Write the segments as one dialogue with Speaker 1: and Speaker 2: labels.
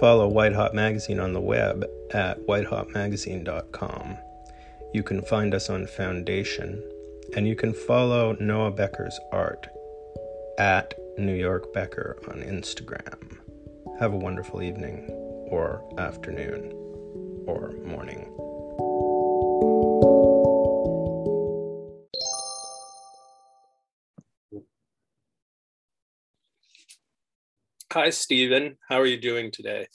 Speaker 1: follow White Hot Magazine on the web at whitehotmagazine.com. You can find us on Foundation, and you can follow Noah Becker's art at New York Becker on Instagram. Have a wonderful evening, or afternoon, or morning. Hi, Stephen. How are you doing today?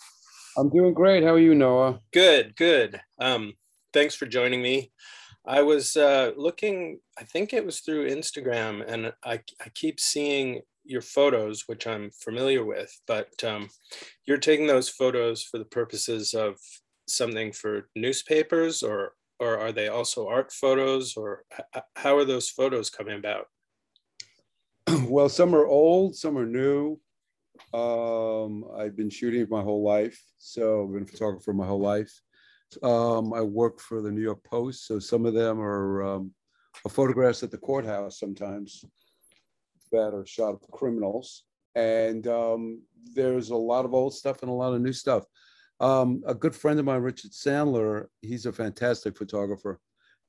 Speaker 2: I'm doing great. How are you, Noah?
Speaker 1: Good, good. Um, thanks for joining me. I was uh, looking, I think it was through Instagram, and I, I keep seeing your photos, which I'm familiar with, but um, you're taking those photos for the purposes of something for newspapers, or or are they also art photos, or how are those photos coming about?
Speaker 2: Well, some are old, some are new. Um, I've been shooting my whole life, so I've been a photographer my whole life. Um, I work for the New York Post, so some of them are, um, are photographs at the courthouse sometimes that are shot of criminals. And um, there's a lot of old stuff and a lot of new stuff. Um, a good friend of mine, Richard Sandler, he's a fantastic photographer.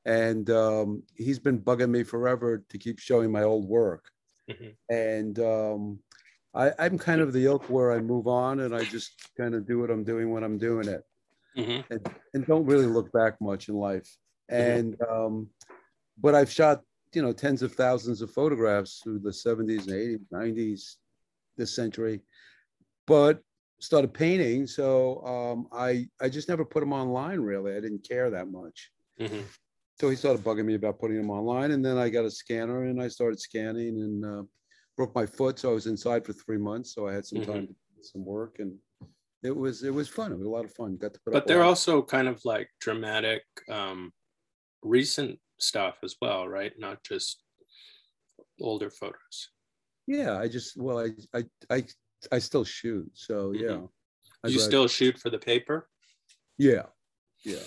Speaker 2: And um, he's been bugging me forever to keep showing my old work. Mm-hmm. And um, I, I'm kind of the ilk where I move on and I just kind of do what I'm doing when I'm doing it mm-hmm. and, and, don't really look back much in life. Mm-hmm. And, mm-hmm. um, but I've shot, you know, tens of thousands of photographs through the 70s and 80s, 90s, this century, but started painting. So um, I, I just never put them online really. I didn't care that much. Mm-hmm. So he started bugging me about putting them online. And then I got a scanner and I started scanning and uh, broke my foot. So I was inside for three months. So I had some mm-hmm. time to do some work and it was it was fun. It was a lot of fun. Got to
Speaker 1: put but they're also kind of like dramatic, um, recent stuff as well, right? Not just older photos.
Speaker 2: Yeah, I just well, I I I, I still shoot, so mm-hmm. yeah.
Speaker 1: You still shoot for the paper?
Speaker 2: Yeah, yeah.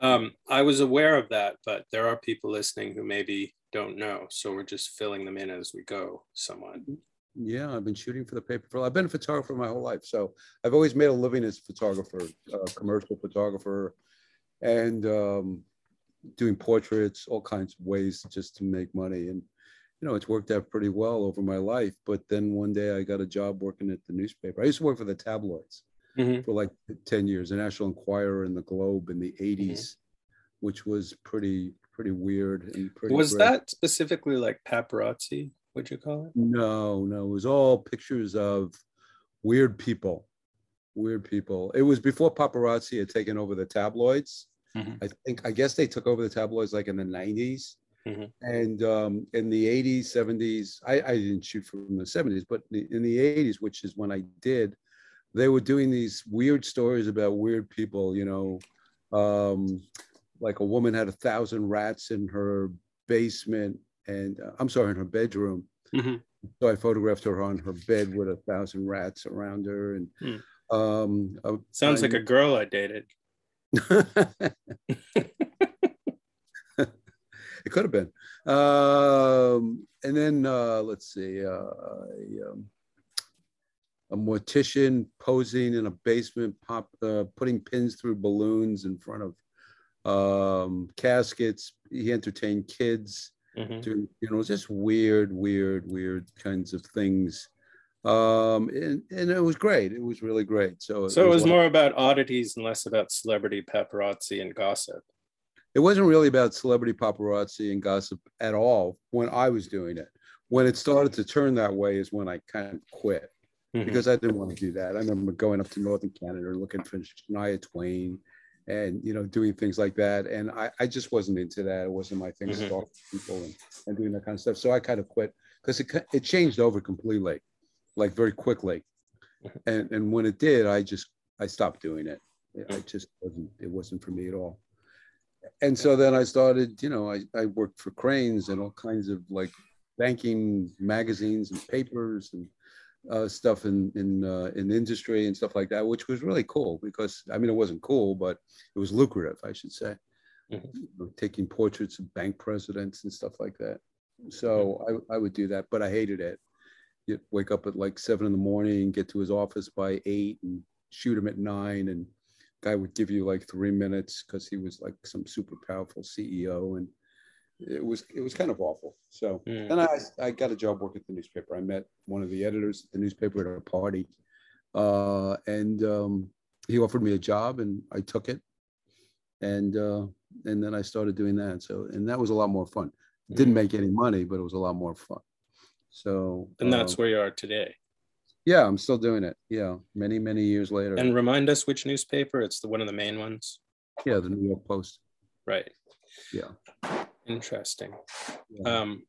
Speaker 1: Um, I was aware of that, but there are people listening who maybe don't know, so we're just filling them in as we go, somewhat. Mm-hmm.
Speaker 2: Yeah, I've been shooting for the paper. For, I've been a photographer my whole life, so I've always made a living as a photographer, a commercial photographer, and um, doing portraits, all kinds of ways just to make money. And you know, it's worked out pretty well over my life. But then one day I got a job working at the newspaper. I used to work for the tabloids mm-hmm. for like ten years, the National Enquirer and the Globe in the '80s, mm-hmm. which was pretty pretty weird and pretty.
Speaker 1: Was great. that specifically like paparazzi? would you call it?
Speaker 2: No, no, it was all pictures of weird people. Weird people. It was before paparazzi had taken over the tabloids. Mm-hmm. I think I guess they took over the tabloids like in the 90s. Mm-hmm. And um, in the 80s, 70s, I, I didn't shoot from the 70s, but in the 80s, which is when I did, they were doing these weird stories about weird people, you know, um, like a woman had a thousand rats in her basement and uh, I'm sorry, in her bedroom. Mm-hmm. So I photographed her on her bed with a thousand rats around her, and mm. um,
Speaker 1: sounds I, like a girl I dated.
Speaker 2: it could have been. Um, and then uh, let's see, uh, a, um, a, mortician posing in a basement, pop, uh, putting pins through balloons in front of um, caskets. He entertained kids mm-hmm. to you know just weird weird weird kinds of things. Um and, and it was great. It was really great. So
Speaker 1: so it was, it was more about oddities and less about celebrity paparazzi and gossip.
Speaker 2: It wasn't really about celebrity paparazzi and gossip at all when i was doing it. When it started to turn that way is when i kind of quit mm-hmm. because i didn't want to do that. I remember going up to northern canada looking for shania twain and you know doing things like that and i, I just wasn't into that. It wasn't my thing mm-hmm. to talk to people and, and doing that kind of stuff. So i kind of quit because it, it changed over completely like very quickly. Mm-hmm. and and when it did i just i stopped doing it. It just wasn't it wasn't for me at all. And so then i started you know i, I worked for Crain's and all kinds of like banking magazines and papers and uh, stuff in in uh, in industry and stuff like that, which was really cool because I mean it wasn't cool, but it was lucrative, I should say. Mm-hmm. Taking portraits of bank presidents and stuff like that. So mm-hmm. I, I would do that, but I hated it. You'd wake up at like seven in the morning, get to his office by eight, and shoot him at nine and guy would give you like three minutes because he was like some super powerful CEO and it was it was kind of awful. So
Speaker 1: Mm.
Speaker 2: then I I got a job working at the newspaper. I met one of the editors at the newspaper at a party, uh, and um, he offered me a job and I took it, and uh, and then I started doing that. So and that was a lot more fun. Didn't make any money, but it was a lot more fun. So
Speaker 1: And that's
Speaker 2: uh,
Speaker 1: where you are today.
Speaker 2: yeah, I'm still doing it. Yeah, many many years later.
Speaker 1: And remind us which newspaper? It's the one of the main ones.
Speaker 2: yeah, the New York Post.
Speaker 1: Right.
Speaker 2: Yeah.
Speaker 1: Interesting.
Speaker 2: Yeah.
Speaker 1: Um,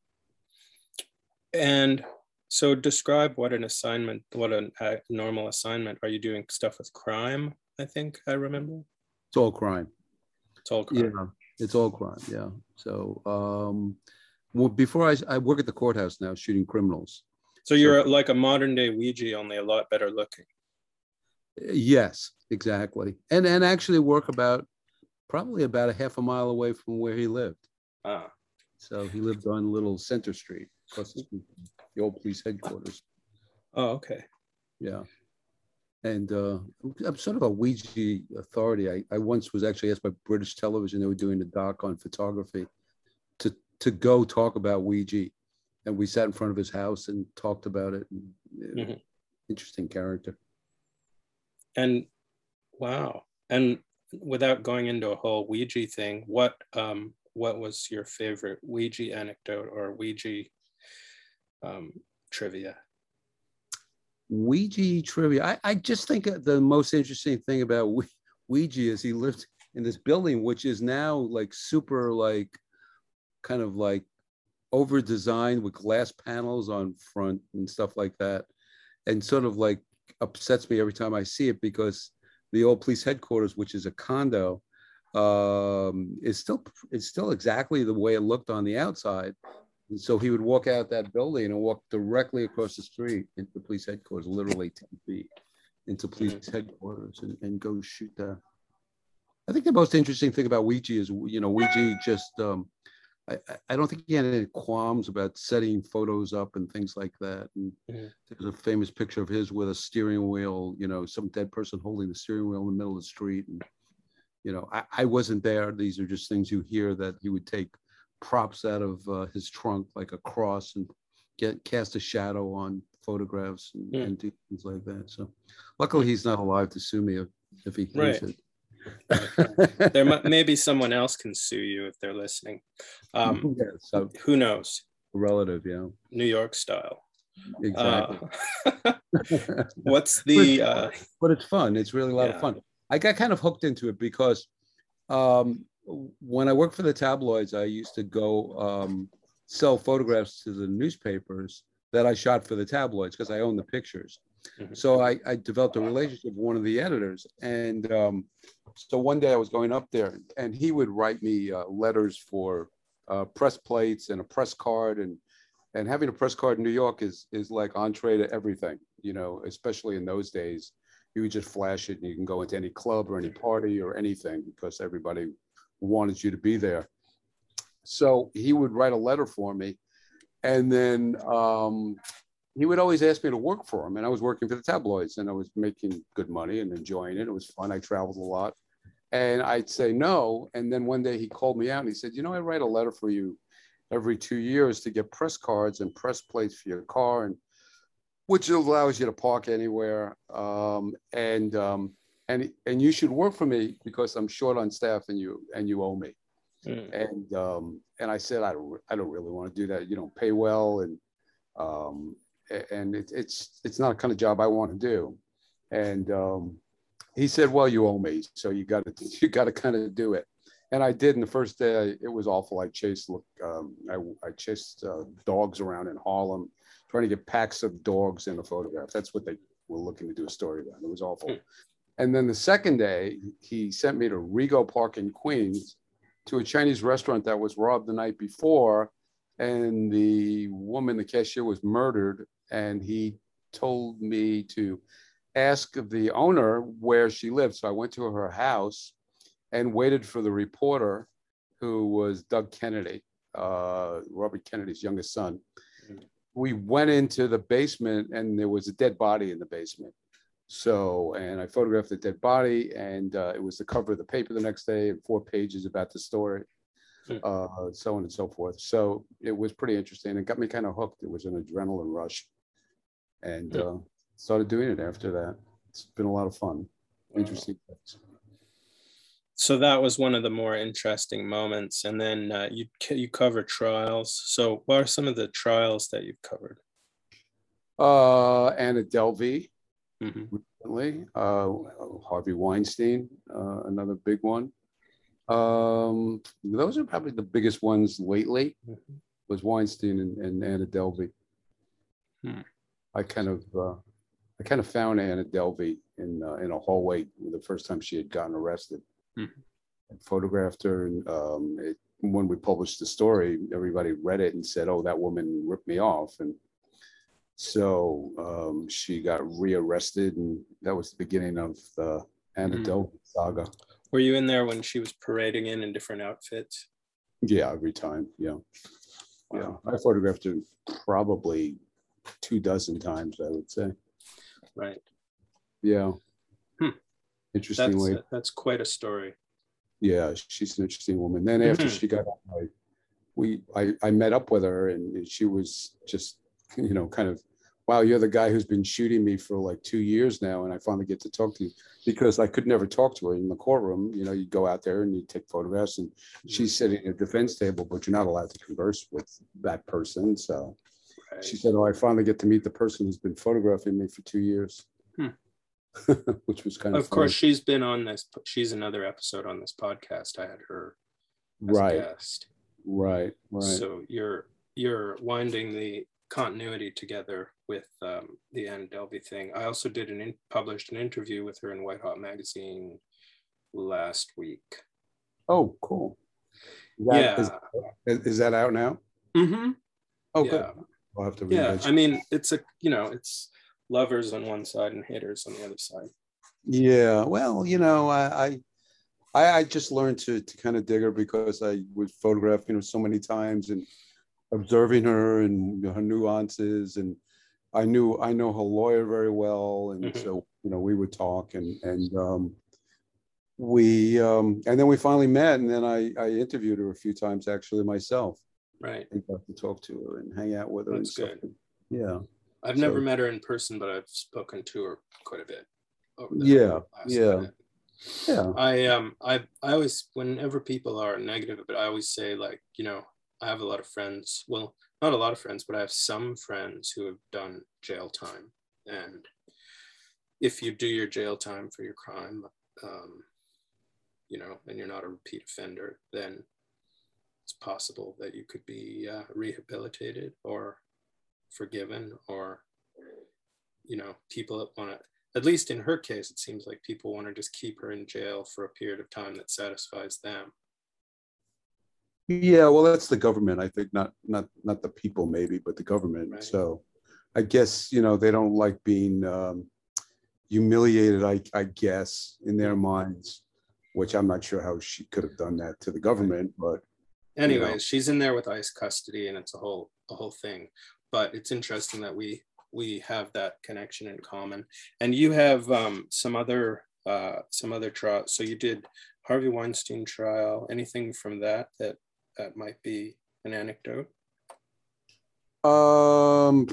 Speaker 1: and so describe what an assignment, what a, a normal assignment. Are you doing stuff with crime? I think I remember.
Speaker 2: it's all crime.
Speaker 1: It's all crime.
Speaker 2: Yeah, it's all crime. Yeah. So um, well, before I I work at the courthouse now, shooting criminals.
Speaker 1: So you're like a modern day Weegee, only a lot better looking.
Speaker 2: Yes, exactly. And and actually work about probably about a half a mile away from where he lived.
Speaker 1: Ah,
Speaker 2: So he lived on Little Center Street, across the street from the old police headquarters.
Speaker 1: oh, okay.
Speaker 2: Yeah. And uh, I'm sort of a Weegee authority. I, I once was actually asked by British television, they were doing a doc on photography, to, to go talk about Weegee. And we sat in front of his house and talked about it. And, uh,
Speaker 1: Mhm.
Speaker 2: Interesting character.
Speaker 1: And wow. And without going into a whole Weegee thing, what um what was your favorite Weegee anecdote or Weegee um, trivia?
Speaker 2: Weegee trivia. I, I just think the most interesting thing about Weegee- is he lived in this building, which is now like super, like kind of like over designed with glass panels on front and stuff like that. And sort of like upsets me every time I see it because the old police headquarters, which is a condo, um, is still it's still exactly the way it looked on the outside. And so he would walk out that building and walk directly across the street into police headquarters, literally 10 feet into police headquarters and, and go shoot there. I think the most interesting thing about Weegee is, you know, Weegee just, um, I, I- don't think he had any qualms about setting photos up and things like that. And there's a famous picture of his with a steering wheel, you know, some dead person holding the steering wheel in the middle of the street. And, you know, I, I wasn't there. These are just things you hear that he would take props out of uh, his trunk, like a cross, and get cast a shadow on photographs and,
Speaker 1: Hmm.
Speaker 2: and do things like that. So, luckily, he's not alive to sue me if, if he hears
Speaker 1: Right.
Speaker 2: it.
Speaker 1: There might maybe someone else can sue you if they're listening. Um,
Speaker 2: yeah, so
Speaker 1: who knows?
Speaker 2: relative, yeah,
Speaker 1: New York style.
Speaker 2: exactly.
Speaker 1: Uh, what's the uh,
Speaker 2: but it's fun. It's really a lot
Speaker 1: Yeah.
Speaker 2: of fun. I got kind of hooked into it because um, when I worked for the tabloids, I used to go um, sell photographs to the newspapers that I shot for the tabloids because I own the pictures.
Speaker 1: Mhm.
Speaker 2: So I, I developed a relationship with one of the editors. And um, so one day I was going up there and he would write me uh, letters for uh, press plates and a press card and and having a press card in New York is is like entree to everything, you know, especially in those days. You would just flash it and you can go into any club or any party or anything because everybody wanted you to be there. So he would write a letter for me. And then um, he would always ask me to work for him. And I was working for the tabloids and I was making good money and enjoying it. It was fun. I traveled a lot. And I'd say no. And then one day he called me out and he said, You know, I write a letter for you every two years to get press cards and press plates for your car, and which allows you to park anywhere. Um, and um, and and you should work for me because I'm short on staff and you and you owe me.
Speaker 1: mm,
Speaker 2: And um, and I said I don't I don't really want to do that. You don't pay well, and um, and it, it's it's not a kind of job I want to do. And um, he said, well, you owe me, so you got to you got to kind of do it. And I did. And the first day, it was awful. I chased look, um, I, I chased uh, dogs around in Harlem, trying to get packs of dogs in a photograph. That's what they were looking to do a story about. It was awful.
Speaker 1: Hmm.
Speaker 2: And then the second day, he sent me to Rego Park in Queens to a Chinese restaurant that was robbed the night before. And the woman, the cashier, was murdered. And he told me to ask the owner where she lived. So I went to her house and waited for the reporter, who was Doug Kennedy, uh, Robert Kennedy's youngest son. We went into the basement, and there was a dead body in the basement. So, and I photographed the dead body, and uh, it was the cover of the paper the next day, and four pages about the story,
Speaker 1: Hmm.
Speaker 2: uh, so on and so forth. So it was pretty interesting. It got me kind of hooked. It was an adrenaline rush, and
Speaker 1: Hmm.
Speaker 2: uh, started doing it after that. It's been a lot of fun, interesting. things.
Speaker 1: So that was one of the more interesting moments. And then uh, you you cover trials. So what are some of the trials that you've covered?
Speaker 2: Uh, Anna Delvey,
Speaker 1: Mhm.
Speaker 2: recently, uh, Harvey Weinstein, uh, another big one. Um, those are probably the biggest ones lately.
Speaker 1: Mhm.
Speaker 2: Was Weinstein and, and Anna Delvey.
Speaker 1: Hmm.
Speaker 2: I kind of, uh, I kind of found Anna Delvey in uh, in a hallway the first time she had gotten arrested.
Speaker 1: Hmm.
Speaker 2: I photographed her, and um, it, when we published the story, everybody read it and said, "Oh, that woman ripped me off," and so um, she got rearrested, and that was the beginning of the Anna
Speaker 1: Mm.
Speaker 2: Delvey saga.
Speaker 1: Were you in there when she was parading in in different outfits?
Speaker 2: Yeah, every time. Yeah, yeah. I photographed her probably two dozen times, I would say.
Speaker 1: Right.
Speaker 2: Yeah.
Speaker 1: Hmm.
Speaker 2: Interesting
Speaker 1: That's that's quite a story.
Speaker 2: Yeah, she's an interesting woman. Then after
Speaker 1: Mhm.
Speaker 2: she got out, I, we I, I met up with her and she was just, you know, kind of, wow, you're the guy who's been shooting me for like two years now, and I finally get to talk to you because I could never talk to her in the courtroom. You know, you go out there and you take photographs, and she's sitting at a defense table, but you're not allowed to converse with that person. So
Speaker 1: Right.
Speaker 2: she said, "Oh, I finally get to meet the person who's been photographing me for two years,". which was kind of
Speaker 1: Of course, she's been on this. She's another episode on this podcast. I had her
Speaker 2: right, right, right.
Speaker 1: So you're you're winding the continuity together with um, the Anna Delvey thing. I also did an in, published an interview with her in White Hot magazine last week.
Speaker 2: Oh, cool. Is that-
Speaker 1: yeah.
Speaker 2: Is, is that out now?
Speaker 1: hmm
Speaker 2: Oh,
Speaker 1: yeah.
Speaker 2: good. I'll have to read
Speaker 1: Yeah. I mean, it's a you know, it's lovers on one side and haters on the other side.
Speaker 2: Yeah, well, you know, I, I, I, just learned to, to kind of dig her because I was photographing her so many times and observing her and her nuances and I knew, I know her lawyer very well. And
Speaker 1: Mhm.
Speaker 2: so, you know, we would talk and, and, um, we, um, and then we finally met and then I, I interviewed her a few times actually myself
Speaker 1: Right.
Speaker 2: and got to talk to her and hang out with her. and
Speaker 1: That's
Speaker 2: stuff.
Speaker 1: good.
Speaker 2: Yeah.
Speaker 1: I've never
Speaker 2: So-
Speaker 1: met her in person, but I've spoken to her quite a bit. over
Speaker 2: Yeah, yeah.
Speaker 1: minute.
Speaker 2: Yeah.
Speaker 1: I um I I always whenever people are negative, but I always say like you know I have a lot of friends. Well, not a lot of friends, but I have some friends who have done jail time, and if you do your jail time for your crime, um, you know, and you're not a repeat offender, then it's possible that you could be uh, rehabilitated or forgiven, or you know, people that want to at least in her case, it seems like people want to just keep her in jail for a period of time that satisfies them.
Speaker 2: Yeah, well, that's the government. I think not not not the people maybe, but the government.
Speaker 1: Right.
Speaker 2: So, I guess you know they don't like being um, humiliated. I I guess in their minds, which I'm not sure how she could have done that to the government, but
Speaker 1: Anyways,
Speaker 2: know.
Speaker 1: she's in there with ICE custody, and it's a whole a whole thing. But it's interesting that we we have that connection in common. And you have um, some other uh, some other trials. So you did Harvey Weinstein trial. Anything from that that that might be an anecdote?
Speaker 2: Um,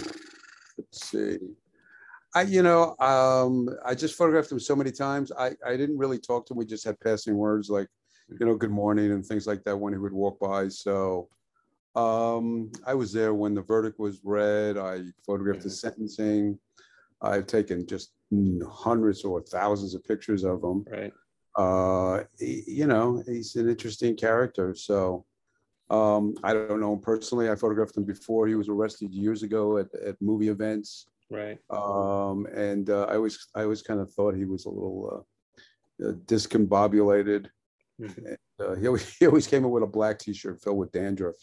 Speaker 2: let's see. I, you know, um, I just photographed him so many times. I, I didn't really talk to him. We just had passing words like, you know, good morning and things like that when he would walk by. So, um, I was there when the verdict was read. I photographed the sentencing. I've taken just hundreds or thousands of pictures of him
Speaker 1: Right.
Speaker 2: uh, he- you know, he's an interesting character. So um, I don't know him personally. I photographed him before he was arrested years ago at, at movie events.
Speaker 1: Right.
Speaker 2: Um, and uh, I always, I always kind of thought he was a little uh, uh, discombobulated.
Speaker 1: Mhm.
Speaker 2: Uh, he, always, he always came in with a black t-shirt filled with dandruff.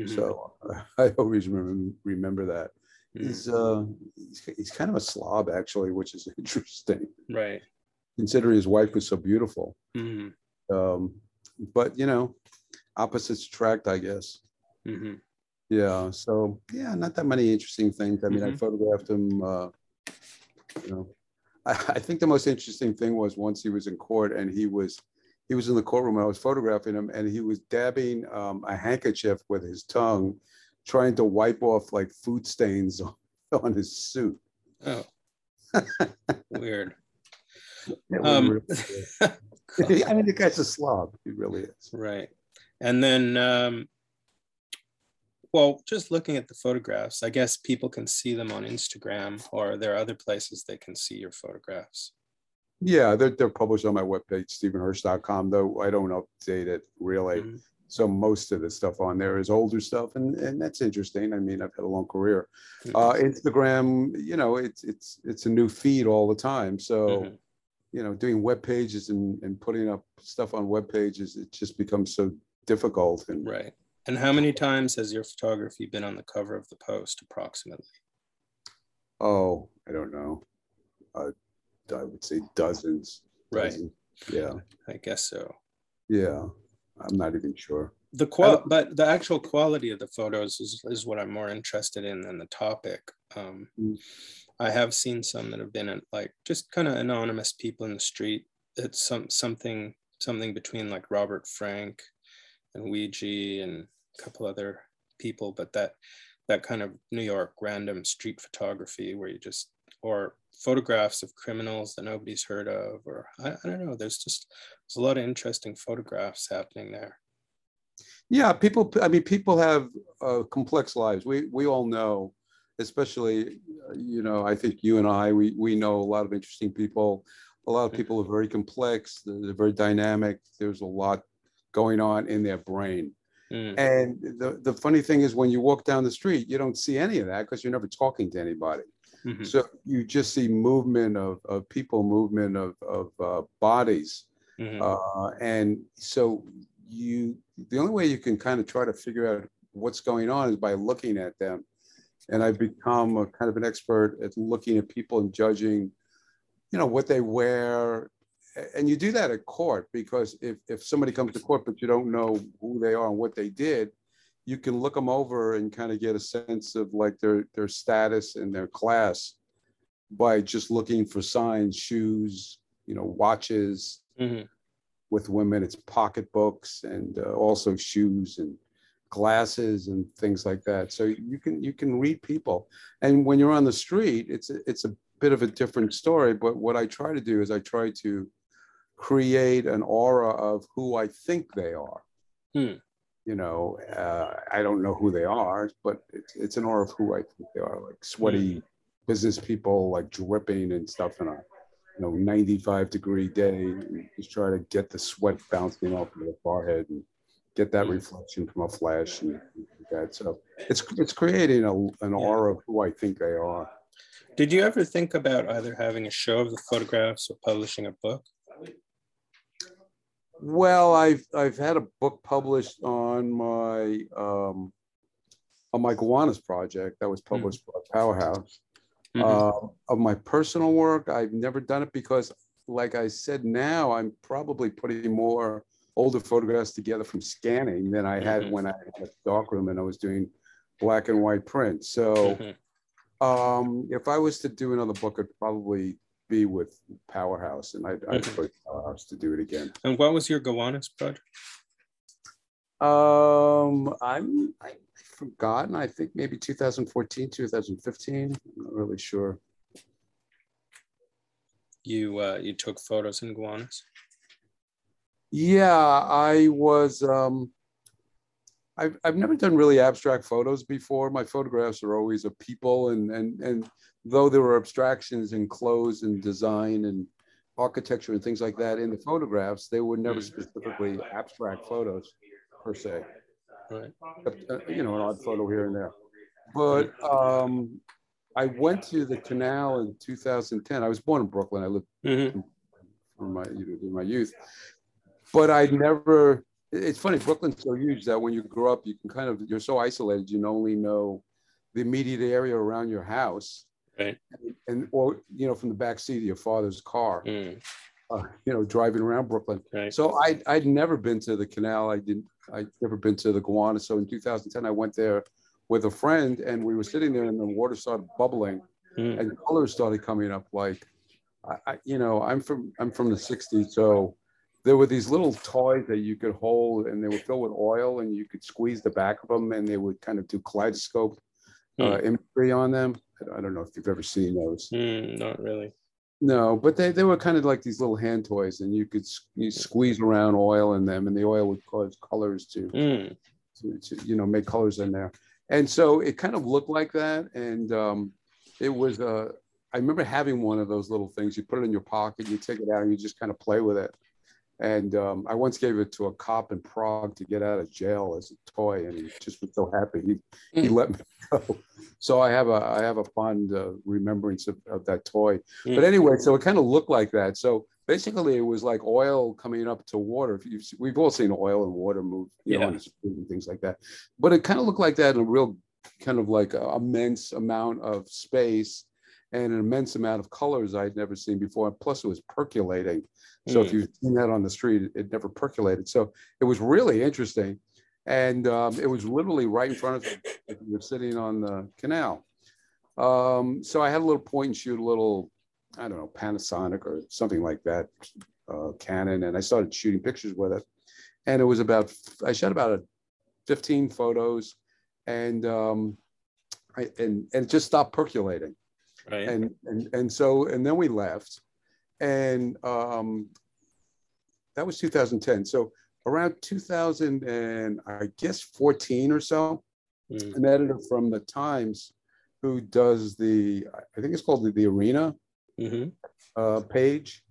Speaker 1: Mhm.
Speaker 2: So I always remember, remember that.
Speaker 1: Mhm.
Speaker 2: He's, uh, he's, he's kind of a slob actually, which is interesting
Speaker 1: right.
Speaker 2: considering his wife was so beautiful.
Speaker 1: Mhm.
Speaker 2: um, but you know, opposites attract, I guess.
Speaker 1: Mhm.
Speaker 2: Yeah. So yeah, not that many interesting things. I mean, I
Speaker 1: Mhm.
Speaker 2: photographed him. Uh, you know, I, I think the most interesting thing was once he was in court and he was he was in the courtroom and I was photographing him and he was dabbing um, a handkerchief with his tongue, trying to wipe off like food stains on, on his suit.
Speaker 1: Oh, weird. Um,
Speaker 2: really- I mean, the guy's a slob. He really is.
Speaker 1: right. And then, um, well, just looking at the photographs, I guess people can see them on Instagram or there are other places they can see your photographs.
Speaker 2: Yeah, they're, they're published on my webpage, stephenhirsch.com, though I don't update it really.
Speaker 1: Mhm.
Speaker 2: So most of the stuff on there is older stuff, and, and that's interesting. I mean, I've had a long career. Uh, Instagram, you know, it's it's it's a new feed all the time. So,
Speaker 1: Mhm.
Speaker 2: you know, doing web pages and, and putting up stuff on web pages, it just becomes so difficult. And
Speaker 1: Right. And how many times has your photography been on the cover of the post approximately?
Speaker 2: oh, I don't know. Uh, I would say dozens.
Speaker 1: Right.
Speaker 2: dozens. Yeah.
Speaker 1: I guess so.
Speaker 2: Yeah. I'm not even sure.
Speaker 1: The qual, but the actual quality of the photos is, is what I'm more interested in than the topic. Um,
Speaker 2: Mm.
Speaker 1: I have seen some that have been at, like just kind of anonymous people in the street. It's some something something between like Robert Frank and Weegee and a couple other people, but that that kind of New York random street photography where you just or photographs of criminals that nobody's heard of, or I, I don't know. There's just there's a lot of interesting photographs happening there.
Speaker 2: Yeah, people. I mean, people have uh, complex lives. We we all know, especially, uh, you know. I think you and I, we we know a lot of interesting people. A lot of people are very complex. They're, they're very dynamic. There's a lot going on in their brain.
Speaker 1: Mm,
Speaker 2: And the the funny thing is, when you walk down the street, you don't see any of that because you're never talking to anybody.
Speaker 1: Mhm,
Speaker 2: So you just see movement of of people, movement of of uh, bodies.
Speaker 1: mhm,
Speaker 2: Uh, and so you, the only way you can kind of try to figure out what's going on is by looking at them. And I've become a kind of an expert at looking at people and judging, you know, what they wear. And you do that at court because if, if somebody comes to court, but you don't know who they are and what they did, you can look them over and kind of get a sense of like their, their status and their class by just looking for signs, shoes, you know, watches,
Speaker 1: mhm.
Speaker 2: with women it's pocketbooks and uh, also shoes and glasses and things like that so you can you can read people and when you're on the street it's a, it's a bit of a different story but what i try to do is i try to create an aura of who i think they are
Speaker 1: Hmm.
Speaker 2: You know uh, i don't know who they are but it's, it's an aura of who i think they are like sweaty business people like dripping and stuff in a, you know, 95 degree day, just try to get the sweat bouncing off of the forehead and get that
Speaker 1: Mm.
Speaker 2: reflection from a flash and that. So it's it's creating a, an
Speaker 1: Yeah.
Speaker 2: aura of who I think they are.
Speaker 1: Did you ever think about either having a show of the photographs or publishing a book?
Speaker 2: Well, I've I've had a book published on my um, on my Gowanus project that was published by Powerhouse.
Speaker 1: Mhm,
Speaker 2: Uh, of my personal work, I've never done it because, like I said, now I'm probably putting more older photographs together from scanning than I had
Speaker 1: Mhm.
Speaker 2: when I had a darkroom and I was doing black and white print. So
Speaker 1: mhm.
Speaker 2: um, if I was to do another book, it'd probably be with Powerhouse, and I'd, I'd
Speaker 1: Mhm.
Speaker 2: Powerhouse to do it again.
Speaker 1: And what was your Gowanus project?
Speaker 2: Um, I'm I I've forgotten. I think maybe 2014, 2015. I'm not really sure.
Speaker 1: You uh, you took photos in Gowanus.
Speaker 2: Yeah, I was. Um, I've I've never done really abstract photos before. My photographs are always of people, and and and though there were abstractions in clothes and design and architecture and things like that in the photographs, they were never
Speaker 1: Mm.
Speaker 2: specifically abstract photos per se.
Speaker 1: Right.
Speaker 2: uh, you know, an odd photo here and there. But um, I went to the canal in 2010. I was born in Brooklyn. I lived
Speaker 1: Mhm,
Speaker 2: from my you know, in my youth, but I never. It's funny. Brooklyn's so huge that when you grow up, you can kind of you're so isolated. You only know the immediate area around your house,
Speaker 1: Right.
Speaker 2: and or you know from the back seat of your father's car.
Speaker 1: mm,
Speaker 2: Uh, you know, driving around Brooklyn.
Speaker 1: Right.
Speaker 2: So I I'd never been to the canal. I didn't. I'd never been to the Gowanus. So in 2010, I went there with a friend, and we were sitting there, and the water started bubbling,
Speaker 1: mm,
Speaker 2: and colors started coming up like I, I, you know, I'm from I'm from the '60s, so there were these little toys that you could hold, and they were filled with oil, and you could squeeze the back of them, and they would kind of do kaleidoscope uh,
Speaker 1: Hmm.
Speaker 2: imagery on them. I don't know if you've ever seen those.
Speaker 1: Hmm, not really.
Speaker 2: No, but they, they were kind of like these little hand toys, and you could you squeeze around oil in them, and the oil would cause colors to,
Speaker 1: Hmm.
Speaker 2: to, to you know make colors in there. And so it kind of looked like that, and um, it was. Uh, I remember having one of those little things. You put it in your pocket, you take it out, and you just kind of play with it. And um, I once gave it to a cop in Prague to get out of jail as a toy, and he just was so happy he, he
Speaker 1: Hmm.
Speaker 2: let me go. So I have a I have a fond uh, remembrance of, of that toy.
Speaker 1: Hmm.
Speaker 2: But anyway, so it kind of looked like that. So basically, it was like oil coming up to water. If you've, we've all seen oil and water move, you know,
Speaker 1: Yeah.
Speaker 2: on the street and things like that. But it kind of looked like that in a real kind of like a immense amount of space and an immense amount of colors I'd never seen before. Plus, it was percolating. So if
Speaker 1: Hmm.
Speaker 2: you've seen that on the street, it- never percolated. So it was really interesting. And um, it was literally right in front of us. We were sitting on the canal. Um, so I had a little point and shoot, a little, I don't know, Panasonic or something like that, uh, Canon, and I started shooting pictures with it. And it was about, I shot about a 15 photos, and um, I, and and it just stopped percolating
Speaker 1: Right.
Speaker 2: and and and so and then we left and um that was 2010 so around 2000 and i guess 14 or so
Speaker 1: Hmm.
Speaker 2: an editor from the times who does the i think it's called the, the arena
Speaker 1: Mhm.
Speaker 2: uh, page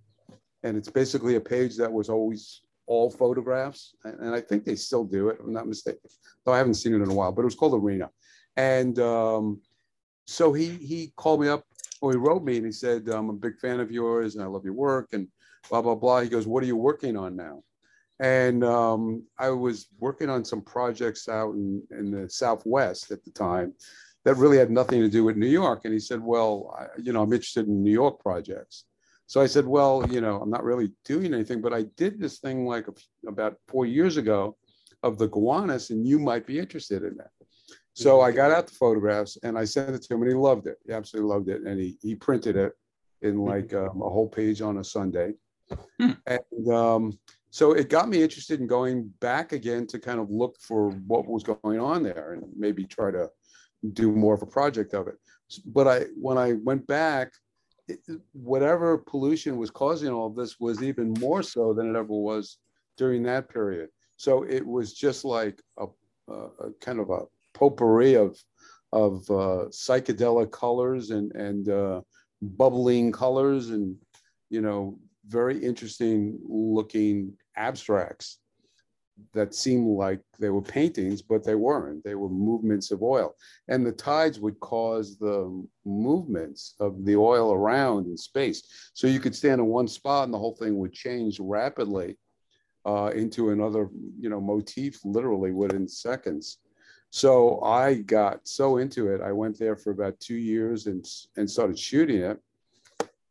Speaker 2: and it's basically a page that was always all photographs and, and i think they still do it i'm not mistaken though i haven't seen it in a while but it was called arena and um, so he he called me up or he wrote me and he said i'm a big fan of yours and i love your work and blah blah blah. He goes what are you working on now? And um, i was working on some projects out in, in the southwest at the time that really had nothing to do with new york. And he said well I, you know i'm interested in new york projects. So i said well you know i'm not really doing anything but i did this thing like about four years ago of the gowanus and you might be interested in that so I got out the photographs and I sent it to him and he loved it. He absolutely loved it. And he, he printed it in like um, a whole page on a Sunday.
Speaker 1: Hmm.
Speaker 2: And um, so it got me interested in going back again to kind of look for what was going on there and maybe try to do more of a project of it. But I, when I went back, it, whatever pollution was causing all of this was even more so than it ever was during that period. So it was just like a, a, a kind of a potpourri of of uh, psychedelic colors and and uh, bubbling colors and you know very interesting looking abstracts that seemed like they were paintings but they weren't. They were movements of oil. And the tides would cause the movements of the oil around in space. So you could stand in one spot and the whole thing would change rapidly uh, into another you know motif literally within seconds so I got so into it. I went there for about two years and and started shooting it.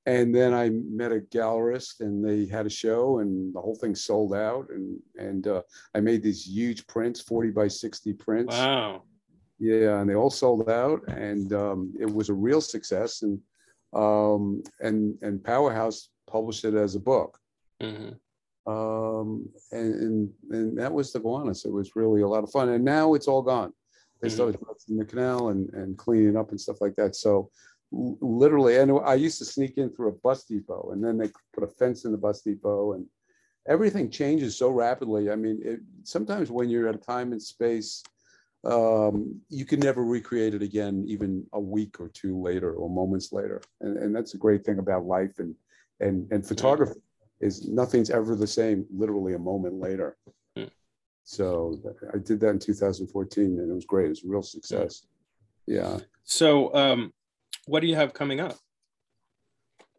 Speaker 2: And then I met a gallerist, and they had a show, and the whole thing sold out. And and uh, I made these huge prints, forty by sixty prints.
Speaker 1: Wow.
Speaker 2: Yeah, and they all sold out, and um, it was a real success. And um, and and Powerhouse published it as a book
Speaker 1: hmm
Speaker 2: um, and, and and that was the Gowanus. It was really a lot of fun, and now it's all gone. They
Speaker 1: Mhm.
Speaker 2: started in the canal and and cleaning up and stuff like that. So literally, and I used to sneak in through a bus depot, and then they put a fence in the bus depot, and everything changes so rapidly. I mean, it, sometimes when you're at a time and space. Um, you can never recreate it again, even a week or two later, or moments later, and, and that's a great thing about life and and and photography is nothing's ever the same literally a moment later.
Speaker 1: Hmm.
Speaker 2: so i did that in 2014 and it was great. It was a real success. Yeah.
Speaker 1: So, um, what do you have coming up?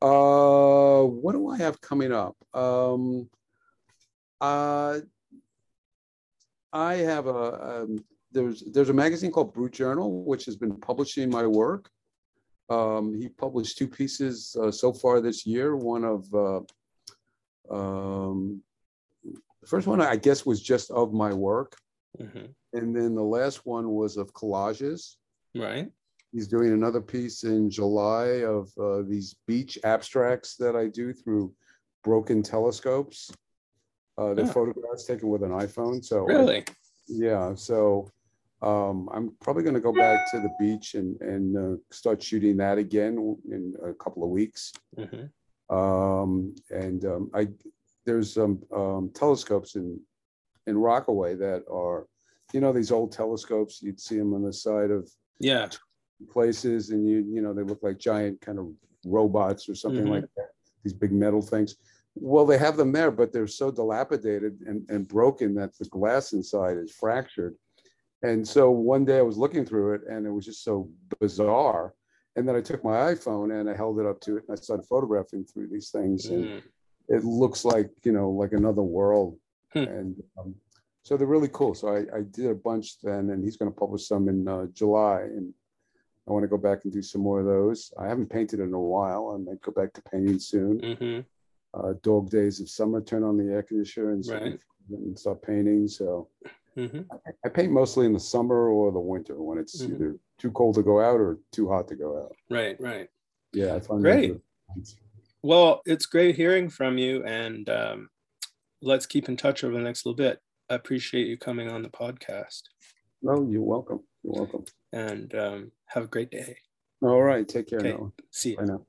Speaker 2: uh what do i have coming up? Um uh i have a um, there's there's a magazine called brute journal which has been publishing my work. Um he published two pieces uh, so far this year. One of uh um the first one i guess was just of my work
Speaker 1: hmm
Speaker 2: and then the last one was of collages
Speaker 1: Right.
Speaker 2: He's doing another piece in July of uh, these beach abstracts that I do through broken telescopes. Uh, they're
Speaker 1: Yeah.
Speaker 2: photographs taken with an iPhone. So I-
Speaker 1: Really?
Speaker 2: yeah, so um, I'm probably going to go back to the beach and and uh, start shooting that again in a couple of weeks.
Speaker 1: Mhm.
Speaker 2: Um, and um, I there's some um, telescopes in in Rockaway that are, you know, these old telescopes. You'd see them on the side of
Speaker 1: Yeah.
Speaker 2: places, and you you know they look like giant kind of robots or something
Speaker 1: Mhm.
Speaker 2: like that. These big metal things. Well, they have them there, but they're so dilapidated and, and broken that the glass inside is fractured. And so one day I was looking through it and it was just so bizarre. And then I took my iPhone and I held it up to it and I started photographing through these things. And
Speaker 1: Mm.
Speaker 2: it looks like, you know, like another world.
Speaker 1: Hmm.
Speaker 2: And um, so they're really cool. So I, I did a bunch then and he's going to publish some in uh, July. And I want to go back and do some more of those. I haven't painted in a while. I might go back to painting soon.
Speaker 1: Mhm.
Speaker 2: Uh, dog days of summer, turn on the air conditioner and,
Speaker 1: Right.
Speaker 2: and start painting. So
Speaker 1: Mhm.
Speaker 2: I paint mostly in the summer or the winter when it's
Speaker 1: Mhm.
Speaker 2: either too cold to go out or too hot to go out.
Speaker 1: Right, right.
Speaker 2: Yeah, I find
Speaker 1: Great. Well, it's great hearing from you, and um, let's keep in touch over the next little bit. I appreciate you coming on the podcast,
Speaker 2: No, you're welcome. You're welcome.
Speaker 1: and um, have a great day.
Speaker 2: All right, take care
Speaker 1: Okay.
Speaker 2: now.
Speaker 1: See you.
Speaker 2: Bye now.